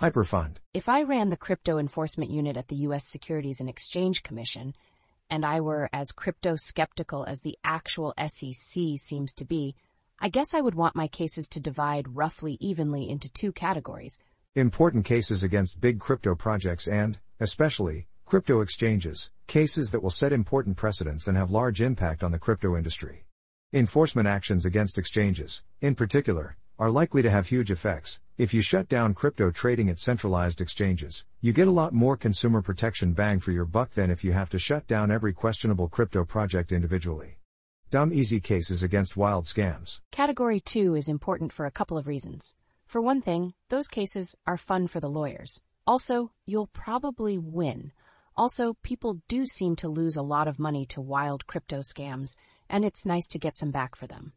Hyperfund. If I ran the crypto enforcement unit at the U.S. Securities and Exchange Commission, and I were as crypto skeptical as the actual SEC seems to be, I guess I would want my cases to divide roughly evenly into two categories. Important cases against big crypto projects and, especially, crypto exchanges, cases that will set important precedents and have large impact on the crypto industry. Enforcement actions against exchanges, in particular, are likely to have huge effects. If you shut down crypto trading at centralized exchanges, you get a lot more consumer protection bang for your buck than if you have to shut down every questionable crypto project individually. Dumb easy cases against wild scams. Category 2 is important for a couple of reasons. For one thing, those cases are fun for the lawyers. Also, you'll probably win. Also, people do seem to lose a lot of money to wild crypto scams, and it's nice to get some back for them.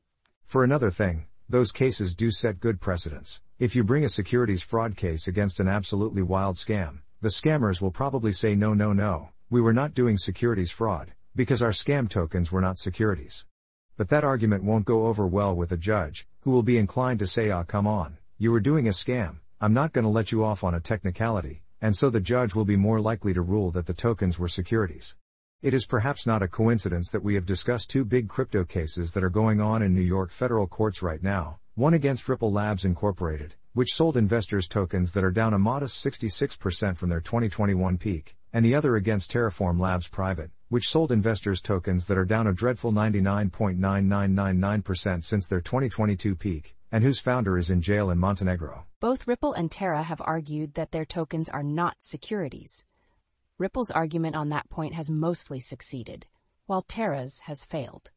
For another thing, those cases do set good precedents. If you bring a securities fraud case against an absolutely wild scam, the scammers will probably say no no no, we were not doing securities fraud, because our scam tokens were not securities. But that argument won't go over well with a judge, who will be inclined to say ah come on, you were doing a scam, I'm not gonna let you off on a technicality, and so the judge will be more likely to rule that the tokens were securities. It is perhaps not a coincidence that we have discussed two big crypto cases that are going on in New York federal courts right now, one against Ripple Labs Incorporated, which sold investors tokens that are down a modest 66% from their 2021 peak, and the other against Terraform Labs Private, which sold investors tokens that are down a dreadful 99.9999% since their 2022 peak, and whose founder is in jail in Montenegro. Both Ripple and Terra have argued that their tokens are not securities. Ripple's argument on that point has mostly succeeded, while Terra's has failed.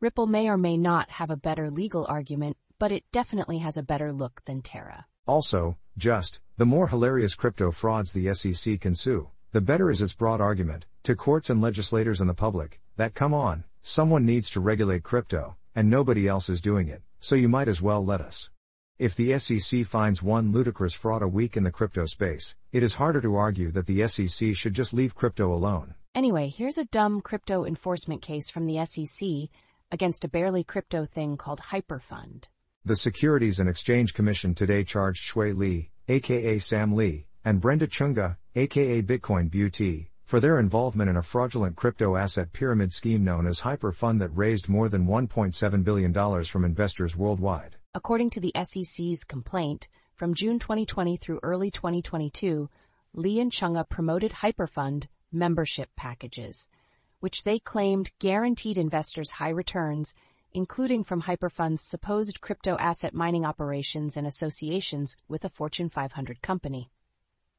Ripple may or may not have a better legal argument, but it definitely has a better look than Terra. Also, just, the more hilarious crypto frauds the SEC can sue, the better is its broad argument, to courts and legislators and the public, that come on, someone needs to regulate crypto, and nobody else is doing it, so you might as well let us. If the SEC finds one ludicrous fraud a week in the crypto space, it is harder to argue that the SEC should just leave crypto alone. Anyway, here's a dumb crypto enforcement case from the SEC against a barely crypto thing called Hyperfund. The Securities and Exchange Commission today charged Xue Lee, aka Sam Lee, and Brenda Chunga, aka Bitcoin Beauty, for their involvement in a fraudulent crypto asset pyramid scheme known as Hyperfund that raised more than $1.7 billion from investors worldwide. According to the SEC's complaint, from June 2020 through early 2022, Lee and Chunga promoted Hyperfund membership packages, which they claimed guaranteed investors high returns, including from Hyperfund's supposed crypto asset mining operations and associations with a Fortune 500 company.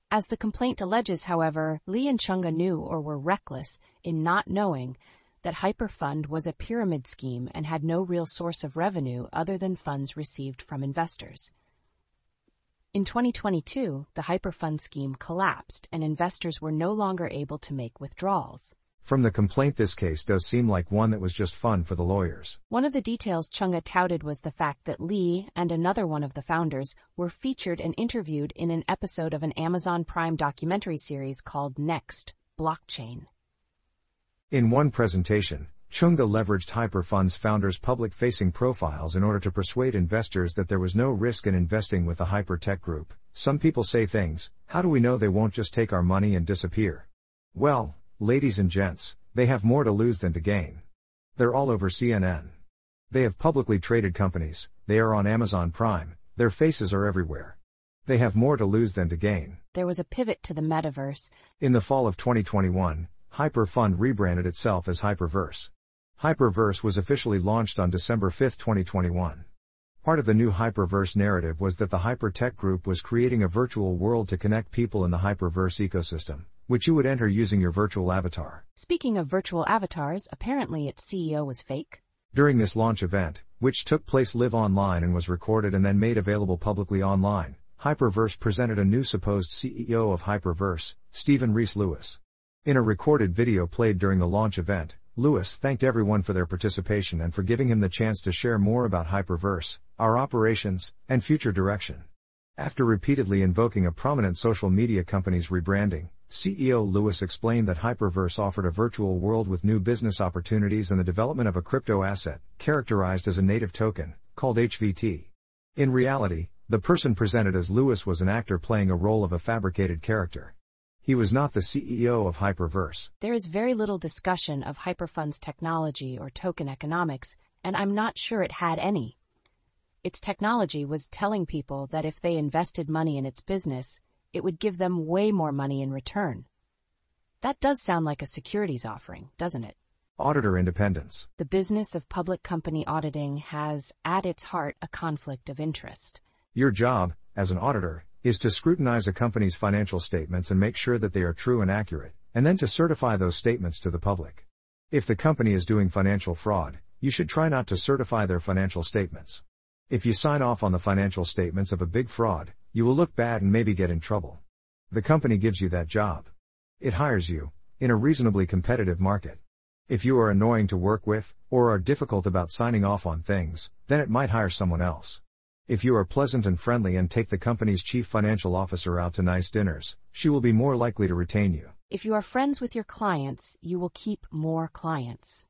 As the complaint alleges, however, Lee and Chunga knew or were reckless in not knowing that Hyperfund was a pyramid scheme and had no real source of revenue other than funds received from investors. In 2022, the Hyperfund scheme collapsed and investors were no longer able to make withdrawals. From the complaint, this case does seem like one that was just fun for the lawyers. One of the details Chunga touted was the fact that Lee and another one of the founders were featured and interviewed in an episode of an Amazon Prime documentary series called Next Blockchain. In one presentation, Chunga leveraged Hyperfund's founders' public facing profiles in order to persuade investors that there was no risk in investing with the Hypertech group. Some people say things, how do we know they won't just take our money and disappear? Well, ladies and gents, they have more to lose than to gain. They're all over CNN. They have publicly traded companies, they are on Amazon Prime, their faces are everywhere. They have more to lose than to gain. There was a pivot to the metaverse. In the fall of 2021, Hyperfund rebranded itself as Hyperverse. Hyperverse was officially launched on December 5, 2021. Part of the new Hyperverse narrative was that the Hypertech group was creating a virtual world to connect people in the Hyperverse ecosystem, which you would enter using your virtual avatar. Speaking of virtual avatars, apparently its CEO was fake. During this launch event, which took place live online and was recorded and then made available publicly online, Hyperverse presented a new supposed CEO of Hyperverse, Stephen Reese Lewis. In a recorded video played during the launch event, Lewis thanked everyone for their participation and for giving him the chance to share more about Hyperverse, our operations, and future direction. After repeatedly invoking a prominent social media company's rebranding, CEO Lewis explained that Hyperverse offered a virtual world with new business opportunities and the development of a crypto asset, characterized as a native token, called HVT. In reality, The person presented as Lewis was an actor playing a role of a fabricated character. He was not the CEO of Hyperverse. There is very little discussion of Hyperfund's technology or token economics, and I'm not sure it had any. Its technology was telling people that if they invested money in its business, it would give them way more money in return. That does sound like a securities offering, doesn't it? Auditor independence. The business of public company auditing has, at its heart, a conflict of interest. Your job, as an auditor, is to scrutinize a company's financial statements and make sure that they are true and accurate, and then to certify those statements to the public. If the company is doing financial fraud, you should try not to certify their financial statements. If you sign off on the financial statements of a big fraud, you will look bad and maybe get in trouble. The company gives you that job. It hires you, in a reasonably competitive market. If you are annoying to work with, or are difficult about signing off on things, then it might hire someone else. If you are pleasant and friendly and take the company's chief financial officer out to nice dinners, she will be more likely to retain you. If you are friends with your clients, you will keep more clients.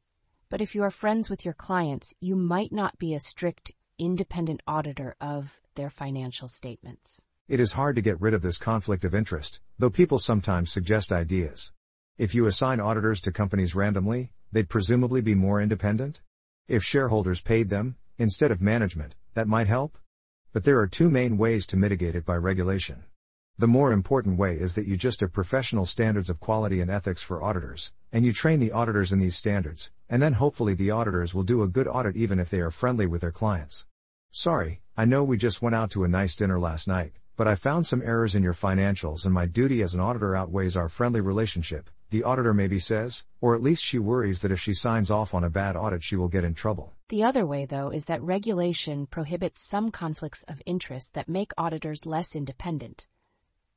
But if you are friends with your clients, you might not be a strict, independent auditor of their financial statements. It is hard to get rid of this conflict of interest, though people sometimes suggest ideas. If you assign auditors to companies randomly, they'd presumably be more independent? If shareholders paid them, instead of management, that might help? But there are two main ways to mitigate it by regulation. The more important way is that you just have professional standards of quality and ethics for auditors, and you train the auditors in these standards, and then hopefully the auditors will do a good audit even if they are friendly with their clients. Sorry, I know we just went out to a nice dinner last night, but I found some errors in your financials and my duty as an auditor outweighs our friendly relationship, the auditor maybe says, or at least she worries that if she signs off on a bad audit she will get in trouble. The other way, though, is that regulation prohibits some conflicts of interest that make auditors less independent.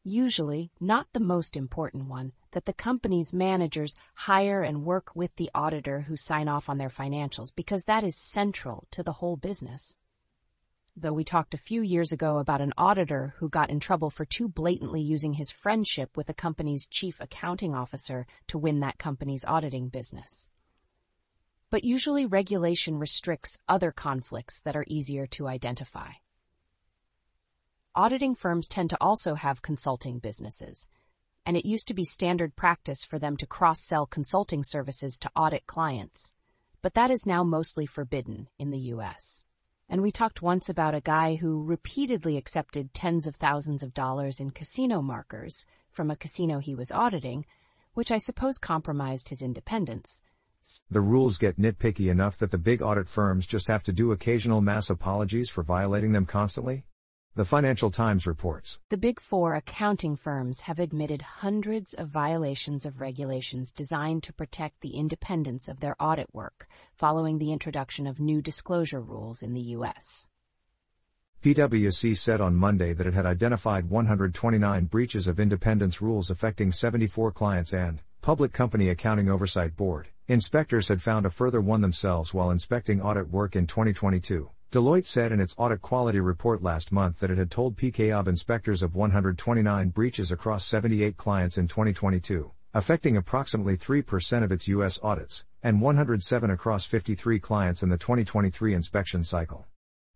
Usually, not the most important one, that the company's managers hire and work with the auditor who sign off on their financials because that is central to the whole business. Though we talked a few years ago about an auditor who got in trouble for too blatantly using his friendship with a company's chief accounting officer to win that company's auditing business but usually regulation restricts other conflicts that are easier to identify. Auditing firms tend to also have consulting businesses, and it used to be standard practice for them to cross-sell consulting services to audit clients, but that is now mostly forbidden in the US. And we talked once about a guy who repeatedly accepted tens of thousands of dollars in casino markers from a casino he was auditing, which I suppose compromised his independence the rules get nitpicky enough that the big audit firms just have to do occasional mass apologies for violating them constantly? The Financial Times reports. The big four accounting firms have admitted hundreds of violations of regulations designed to protect the independence of their audit work following the introduction of new disclosure rules in the U.S. PwC said on Monday that it had identified 129 breaches of independence rules affecting 74 clients and Public Company Accounting Oversight Board. Inspectors had found a further one themselves while inspecting audit work in 2022. Deloitte said in its audit quality report last month that it had told PCAOB inspectors of 129 breaches across 78 clients in 2022, affecting approximately 3% of its U.S. audits, and 107 across 53 clients in the 2023 inspection cycle.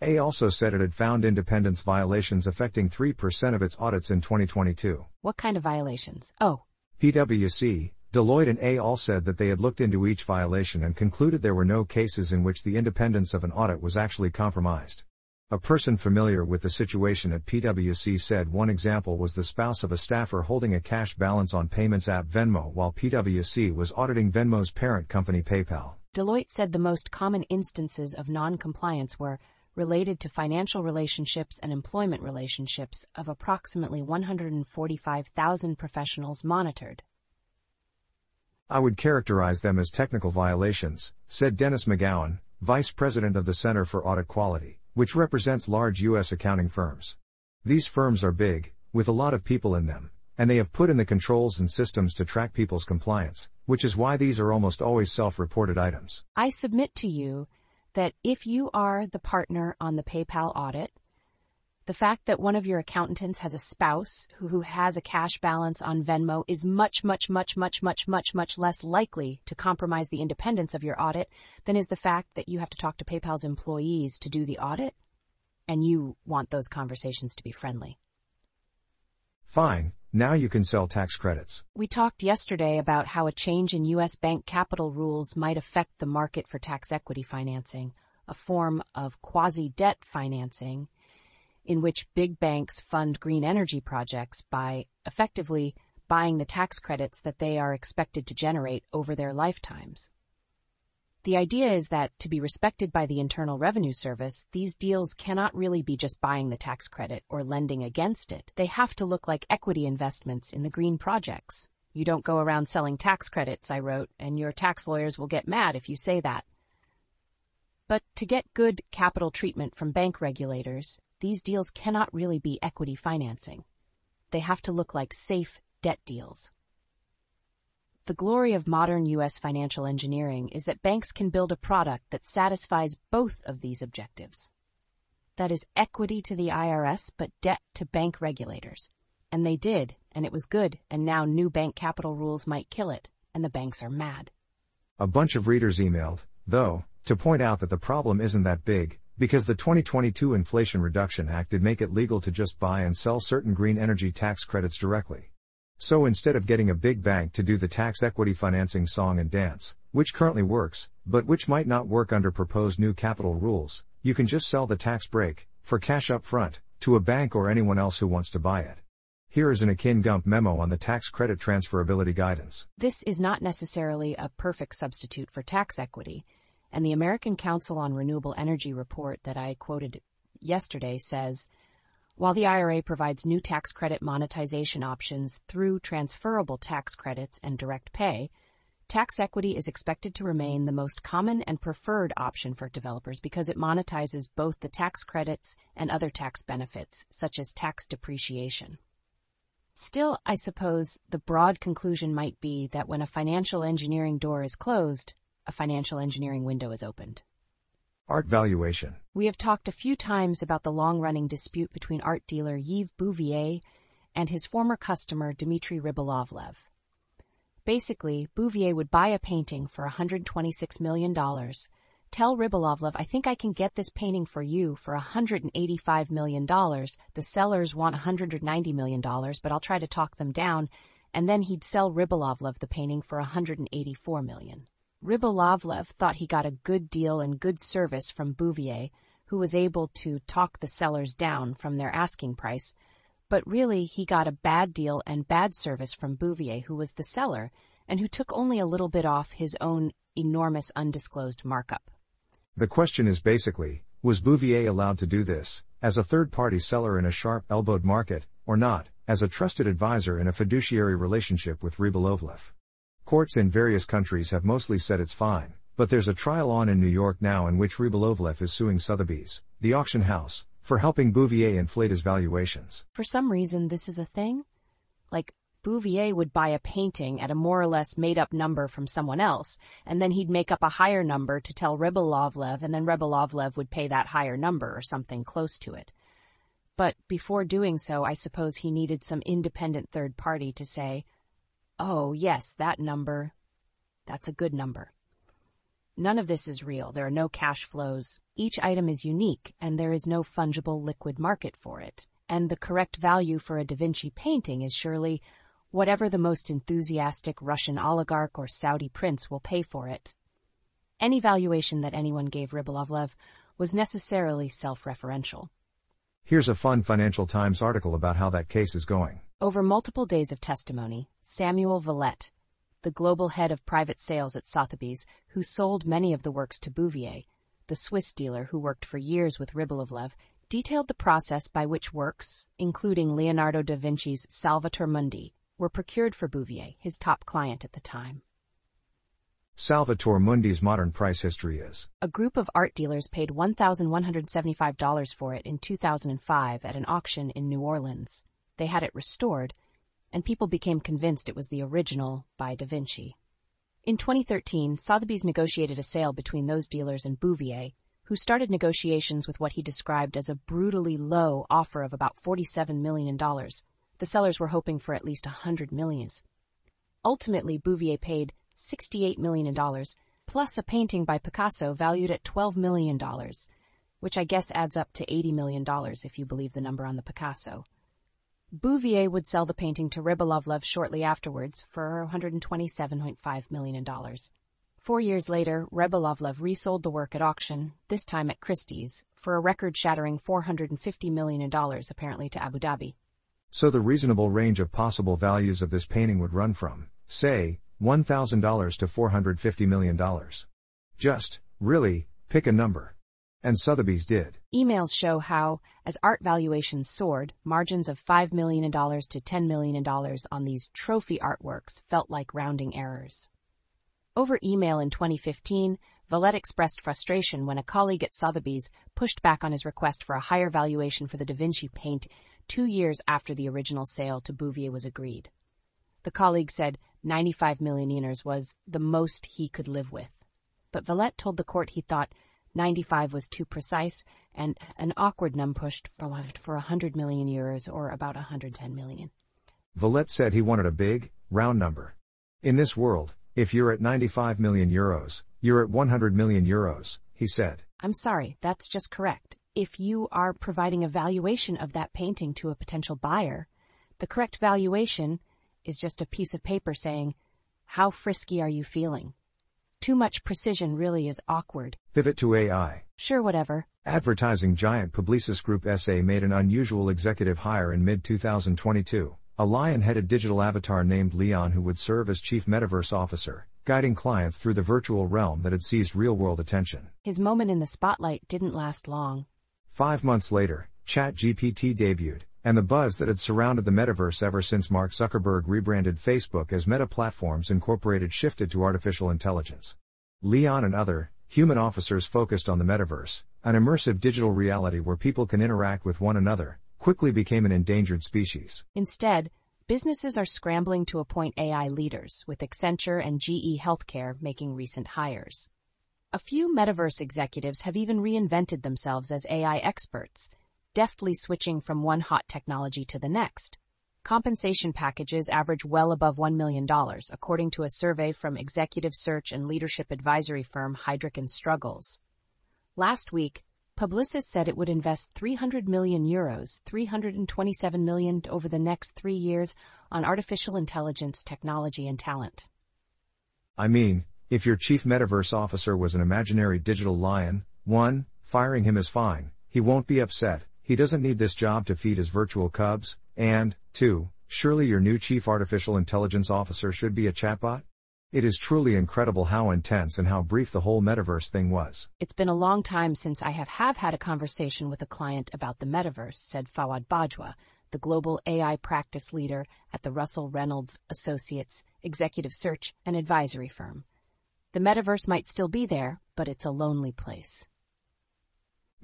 EY also said it had found independence violations affecting 3% of its audits in 2022. What kind of violations? Oh. PwC, Deloitte and EY all said that they had looked into each violation and concluded there were no cases in which the independence of an audit was actually compromised. A person familiar with the situation at PwC said one example was the spouse of a staffer holding a cash balance on payments app Venmo while PwC was auditing Venmo's parent company PayPal. Deloitte said the most common instances of non-compliance were related to financial relationships and employment relationships of approximately 145,000 professionals monitored. I would characterize them as technical violations, said Dennis McGowan, Vice President of the Center for Audit Quality, which represents large U.S. accounting firms. These firms are big, with a lot of people in them, and they have put in the controls and systems to track people's compliance, which is why these are almost always self-reported items. I submit to you that if you are the partner on the PayPal audit, the fact that one of your accountants has a spouse who, who has a cash balance on Venmo is much, much, much, much, much, much, much less likely to compromise the independence of your audit than is the fact that you have to talk to PayPal's employees to do the audit. and you want those conversations to be friendly. Fine, now you can sell tax credits. We talked yesterday about how a change in U.S. bank capital rules might affect the market for tax equity financing, a form of quasi-debt financing in which big banks fund green energy projects by effectively buying the tax credits that they are expected to generate over their lifetimes. The idea is that to be respected by the Internal Revenue Service, these deals cannot really be just buying the tax credit or lending against it. They have to look like equity investments in the green projects. You don't go around selling tax credits, I wrote, and your tax lawyers will get mad if you say that. But to get good capital treatment from bank regulators, these deals cannot really be equity financing. They have to look like safe debt deals. The glory of modern U.S. financial engineering is that banks can build a product that satisfies both of these objectives. That is equity to the IRS, but debt to bank regulators. And they did, and it was good, and now new bank capital rules might kill it, and the banks are mad. A bunch of readers emailed, though, to point out that the problem isn't that big, because the 2022 Inflation Reduction Act did make it legal to just buy and sell certain green energy tax credits directly. So instead of getting a big bank to do the tax equity financing song and dance, which currently works, but which might not work under proposed new capital rules, you can just sell the tax break, for cash up front, to a bank or anyone else who wants to buy it. Here is an Akin Gump memo on the tax credit transferability guidance. This is not necessarily a perfect substitute for tax equity, and the American Council on Renewable Energy report that I quoted yesterday says, while the IRA provides new tax credit monetization options through transferable tax credits and direct pay, tax equity is expected to remain the most common and preferred option for developers because it monetizes both the tax credits and other tax benefits, such as tax depreciation. Still, I suppose the broad conclusion might be that when a financial engineering door is closed, a financial engineering window is opened. Art valuation. We have talked a few times about the long-running dispute between art dealer Yves Bouvier and his former customer Dmitry Rybolovlev. Basically, Bouvier would buy a painting for $126 million, tell Rybolovlev, I think I can get this painting for you for $185 million. The sellers want $190 million, but I'll try to talk them down, and then he'd sell Rybolovlev the painting for $184 million. Rybolovlev thought he got a good deal and good service from Bouvier, who was able to talk the sellers down from their asking price, but really he got a bad deal and bad service from Bouvier, who was the seller, and who took only a little bit off his own enormous undisclosed markup. The question is basically, was Bouvier allowed to do this, as a third-party seller in a sharp-elbowed market, or not, as a trusted advisor in a fiduciary relationship with Rybolovlev? Courts in various countries have mostly said it's fine, but there's a trial on in New York now in which Rybolovlev is suing Sotheby's, the auction house, for helping Bouvier inflate his valuations. For some reason, this is a thing? Like, Bouvier would buy a painting at a more or less made up number from someone else, and then he'd make up a higher number to tell Rybolovlev, and then Rybolovlev would pay that higher number or something close to it. But before doing so, I suppose he needed some independent third party to say, Oh, yes, that number. That's a good number. None of this is real. There are no cash flows. Each item is unique, and there is no fungible liquid market for it. And the correct value for a Da Vinci painting is surely whatever the most enthusiastic Russian oligarch or Saudi prince will pay for it. Any valuation that anyone gave Rybolovlev was necessarily self-referential. Here's a fun Financial Times article about how that case is going. Over multiple days of testimony, Samuel Valette, the global head of private sales at Sotheby's, who sold many of the works to Bouvier, the Swiss dealer who worked for years with Rybolovlev, detailed the process by which works, including Leonardo da Vinci's Salvator Mundi, were procured for Bouvier, his top client at the time. Salvator Mundi's modern price history is. A group of art dealers paid $1,175 for it in 2005 at an auction in New Orleans. They had it restored, and people became convinced it was the original by Da Vinci. In 2013, Sotheby's negotiated a sale between those dealers and Bouvier, who started negotiations with what he described as a brutally low offer of about $47 million. The sellers were hoping for at least 100 million. Ultimately, Bouvier paid $68 million, plus a painting by Picasso valued at $12 million, which I guess adds up to $80 million if you believe the number on the Picasso. Bouvier would sell the painting to Rybolovlev shortly afterwards for $127.5 million. Four years later, Rybolovlev resold the work at auction, this time at Christie's, for a record-shattering $450 million apparently to Abu Dhabi. So the reasonable range of possible values of this painting would run from, say, $1,000 to $450 million. Just, really, pick a number. And Sotheby's did. Emails show how, as art valuations soared, margins of $5 million to $10 million on these trophy artworks felt like rounding errors. Over email in 2015, Valette expressed frustration when a colleague at Sotheby's pushed back on his request for a higher valuation for the Da Vinci paint two years after the original sale to Bouvier was agreed. The colleague said 95 million yeners was the most he could live with. But Valette told the court he thought 95 was too precise and an awkward number pushed for 100 million euros or about 110 million. Valette said he wanted a big, round number. In this world, if you're at 95 million euros, you're at 100 million euros, he said. I'm sorry, that's just correct. If you are providing a valuation of that painting to a potential buyer, the correct valuation is just a piece of paper saying, How frisky are you feeling? Too much precision really is awkward. Pivot to AI. Sure, whatever. Advertising giant Publicis Groupe SA made an unusual executive hire in mid 2022 a lion headed digital avatar named Leon who would serve as chief metaverse officer, guiding clients through the virtual realm that had seized real world attention. His moment in the spotlight didn't last long. Five months later, ChatGPT debuted, and the buzz that had surrounded the metaverse ever since Mark Zuckerberg rebranded Facebook as Meta Platforms Incorporated shifted to artificial intelligence. Leon and other, human officers focused on the metaverse, an immersive digital reality where people can interact with one another, quickly became an endangered species. Instead, businesses are scrambling to appoint AI leaders, with Accenture and GE Healthcare making recent hires. A few metaverse executives have even reinvented themselves as AI experts, deftly switching from one hot technology to the next. Compensation packages average well above $1 million, according to a survey from executive search and leadership advisory firm Heidrick & Struggles. Last week, Publicis said it would invest 300 million euros, 327 million over the next three years on artificial intelligence technology and talent. I mean, if your chief metaverse officer was an imaginary digital lion, 1. Firing him is fine, he won't be upset, he doesn't need this job to feed his virtual cubs, and, 2. Surely your new chief artificial intelligence officer should be a chatbot? It is truly incredible how intense and how brief the whole metaverse thing was. It's been a long time since I have, have had a conversation with a client about the metaverse, said Fawad Bajwa, the global AI practice leader at the Russell Reynolds Associates executive search and advisory firm. The metaverse might still be there, but it's a lonely place.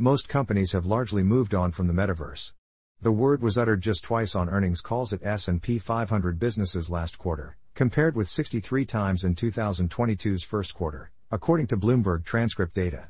Most companies have largely moved on from the metaverse. The word was uttered just twice on earnings calls at S&P 500 businesses last quarter compared with 63 times in 2022's first quarter, according to Bloomberg transcript data.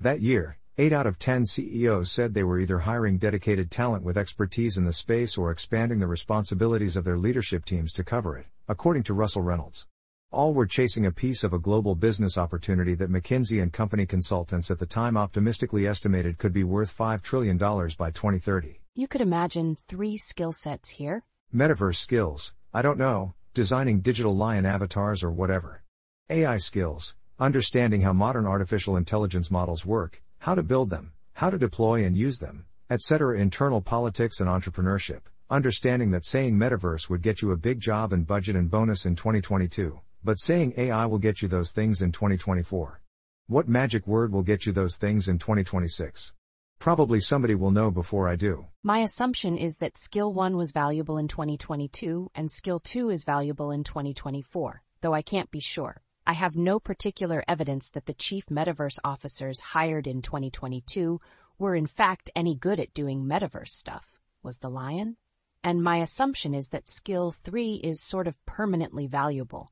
That year, 8 out of 10 CEOs said they were either hiring dedicated talent with expertise in the space or expanding the responsibilities of their leadership teams to cover it, according to Russell Reynolds. All were chasing a piece of a global business opportunity that McKinsey and Company consultants at the time optimistically estimated could be worth $5 trillion by 2030. You could imagine three skill sets here. Metaverse skills, I don't know, designing digital lion avatars or whatever. AI skills, understanding how modern artificial intelligence models work, how to build them, how to deploy and use them, etc. Internal politics and entrepreneurship, understanding that saying metaverse would get you a big job and budget and bonus in 2022, but saying AI will get you those things in 2024. What magic word will get you those things in 2026? Probably somebody will know before I do. My assumption is that Skill 1 was valuable in 2022 and Skill 2 is valuable in 2024, though I can't be sure. I have no particular evidence that the chief metaverse officers hired in 2022 were in fact any good at doing metaverse stuff, was the lion? And my assumption is that Skill 3 is sort of permanently valuable,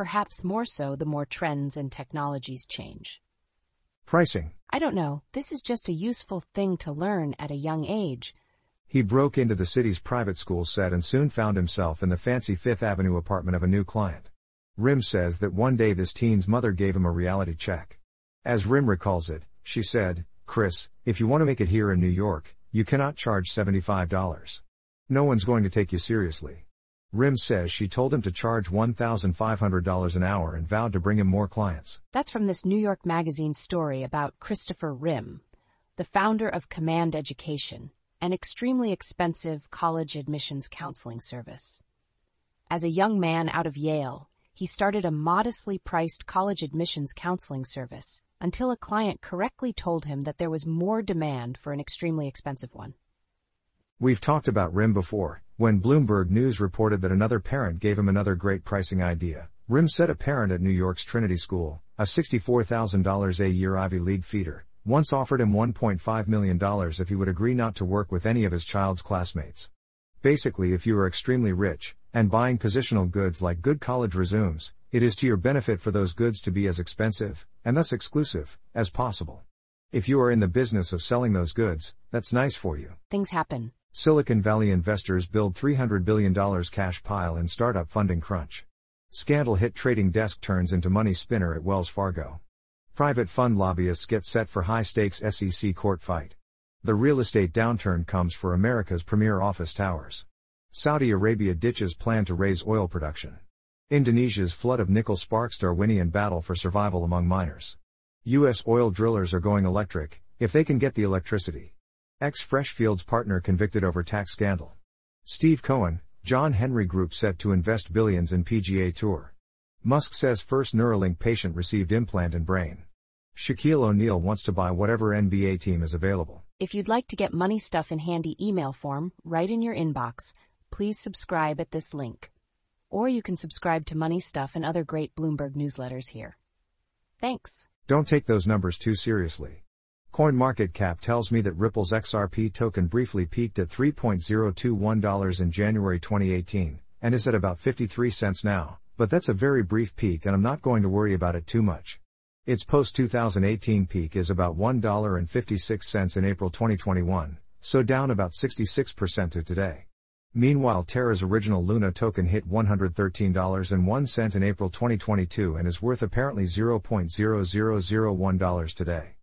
perhaps more so the more trends and technologies change. Pricing. I don't know, this is just a useful thing to learn at a young age. He broke into the city's private school set and soon found himself in the fancy Fifth Avenue apartment of a new client. Rim says that one day this teen's mother gave him a reality check. As Rim recalls it, she said, Chris, If you want to make it here in New York, you cannot charge $75. No one's going to take you seriously. Rim says she told him to charge $1,500 an hour and vowed to bring him more clients. That's from this New York Magazine story about Christopher Rim, the founder of Command Education, an extremely expensive college admissions counseling service. As a young man out of Yale, he started a modestly priced college admissions counseling service until a client correctly told him that there was more demand for an extremely expensive one. We've talked about RIM before, when Bloomberg News reported that another parent gave him another great pricing idea. RIM said a parent at New York's Trinity School, a $64,000 a year Ivy League feeder, once offered him $1.5 million if he would agree not to work with any of his child's classmates. Basically, if you are extremely rich, and buying positional goods like good college resumes, it is to your benefit for those goods to be as expensive, and thus exclusive, as possible. If you are in the business of selling those goods, that's nice for you. Things happen. Silicon Valley investors build $300 billion cash pile in startup funding crunch. Scandal hit trading desk turns into money spinner at Wells Fargo. Private fund lobbyists get set for high stakes SEC court fight. The real estate downturn comes for America's premier office towers. Saudi Arabia ditches plan to raise oil production. Indonesia's flood of nickel sparks Darwinian battle for survival among miners. U.S. oil drillers are going electric, if they can get the electricity. Ex Freshfields partner convicted over tax scandal. Steve Cohen, John Henry Group set to invest billions in PGA Tour. Musk says first Neuralink patient received implant in brain. Shaquille O'Neal wants to buy whatever NBA team is available. If you'd like to get money stuff in handy email form right in your inbox, please subscribe at this link. Or you can subscribe to Money Stuff and other great Bloomberg newsletters here. Thanks. Don't take those numbers too seriously. CoinMarketCap tells me that Ripple's XRP token briefly peaked at $3.021 in January 2018, and is at about 53 cents now, but that's a very brief peak and I'm not going to worry about it too much. Its post 2018 peak is about $1.56 in April 2021, so down about 66% to today. Meanwhile, Terra's original Luna token hit $113.01 in April 2022 and is worth apparently $0.0001 today.